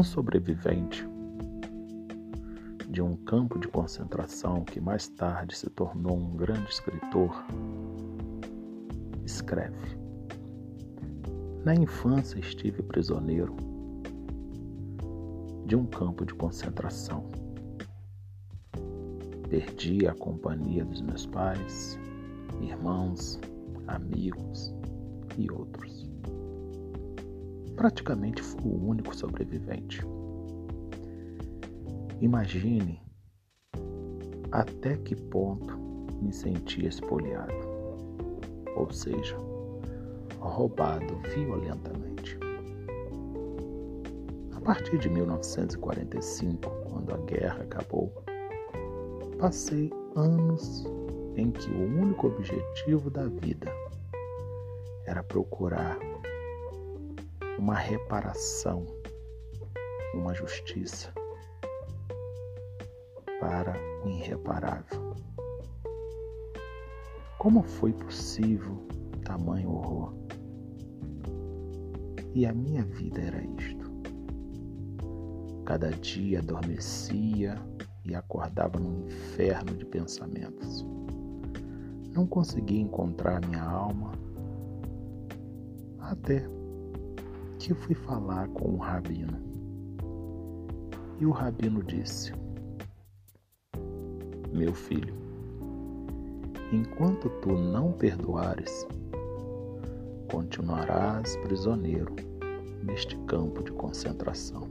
um sobrevivente de um campo de concentração que mais tarde se tornou um grande escritor, escreve: Na infância estive prisioneiro de um campo de concentração. Perdi a companhia dos meus pais, irmãos, amigos e outros. Praticamente fui o único sobrevivente. Imagine até que ponto me sentia espoliado, ou seja, roubado violentamente. A partir de 1945, quando a guerra acabou, passei anos em que o único objetivo da vida era procurar uma reparação, uma justiça para o irreparável. Como foi possível tamanho horror? E a minha vida era isto. Cada dia adormecia e acordava num inferno de pensamentos. Não conseguia encontrar minha alma até que fui falar com o rabino. E o rabino disse: Meu filho, enquanto tu não perdoares, continuarás prisioneiro neste campo de concentração.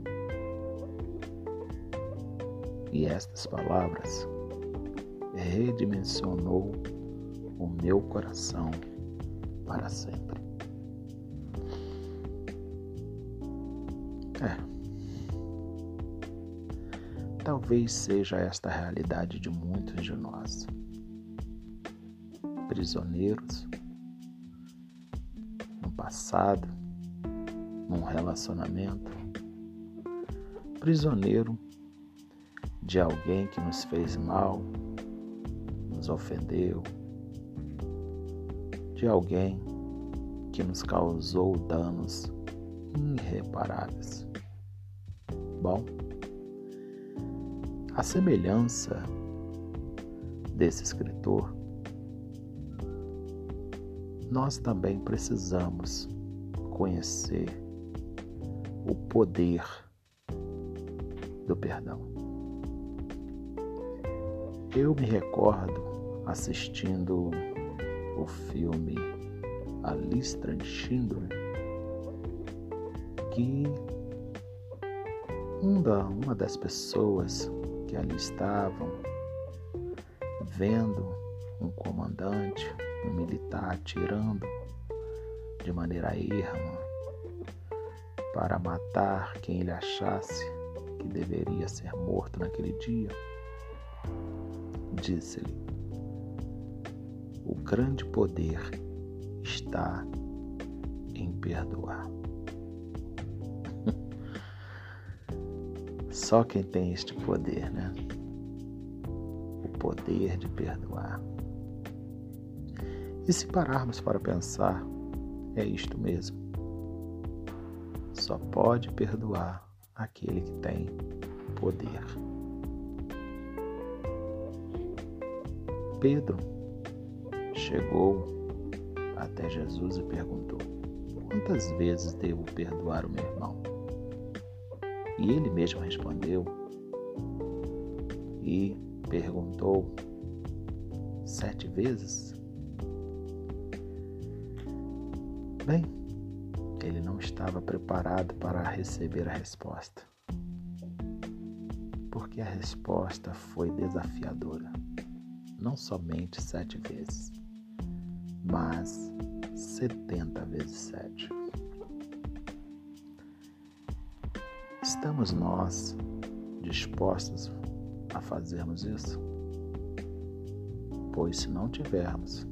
E estas palavras redimensionou o meu coração para sempre. É. Talvez seja esta a realidade de muitos de nós. Prisioneiros no passado, num relacionamento, prisioneiro de alguém que nos fez mal, nos ofendeu, de alguém que nos causou danos irreparáveis. Bom, a semelhança desse escritor, nós também precisamos conhecer o poder do perdão. Eu me recordo assistindo o filme A Lista de Schindler que uma das pessoas que ali estavam vendo um comandante, um militar atirando de maneira erma para matar quem ele achasse que deveria ser morto naquele dia, disse-lhe: O grande poder está em perdoar. Só quem tem este poder, né? O poder de perdoar. E se pararmos para pensar, é isto mesmo. Só pode perdoar aquele que tem poder. Pedro chegou até Jesus e perguntou: Quantas vezes devo perdoar o meu irmão? E ele mesmo respondeu e perguntou sete vezes. Bem, ele não estava preparado para receber a resposta, porque a resposta foi desafiadora. Não somente sete vezes, mas setenta vezes sete. Estamos nós dispostos a fazermos isso? Pois se não tivermos,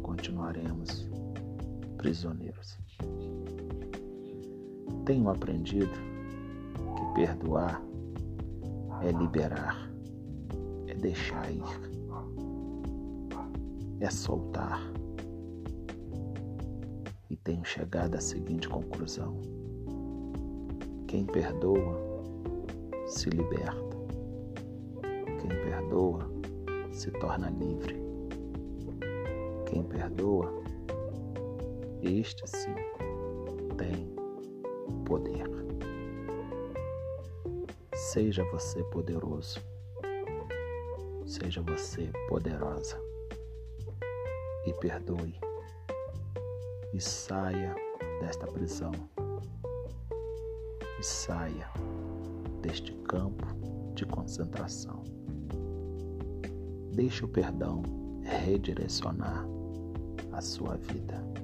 continuaremos prisioneiros. Tenho aprendido que perdoar é liberar, é deixar ir, é soltar. E tenho chegado à seguinte conclusão Quem perdoa se liberta. Quem perdoa se torna livre. Quem perdoa, este sim tem poder. Seja você poderoso. Seja você poderosa. E perdoe. E saia desta prisão. E saia deste campo de concentração. Deixe o perdão redirecionar a sua vida.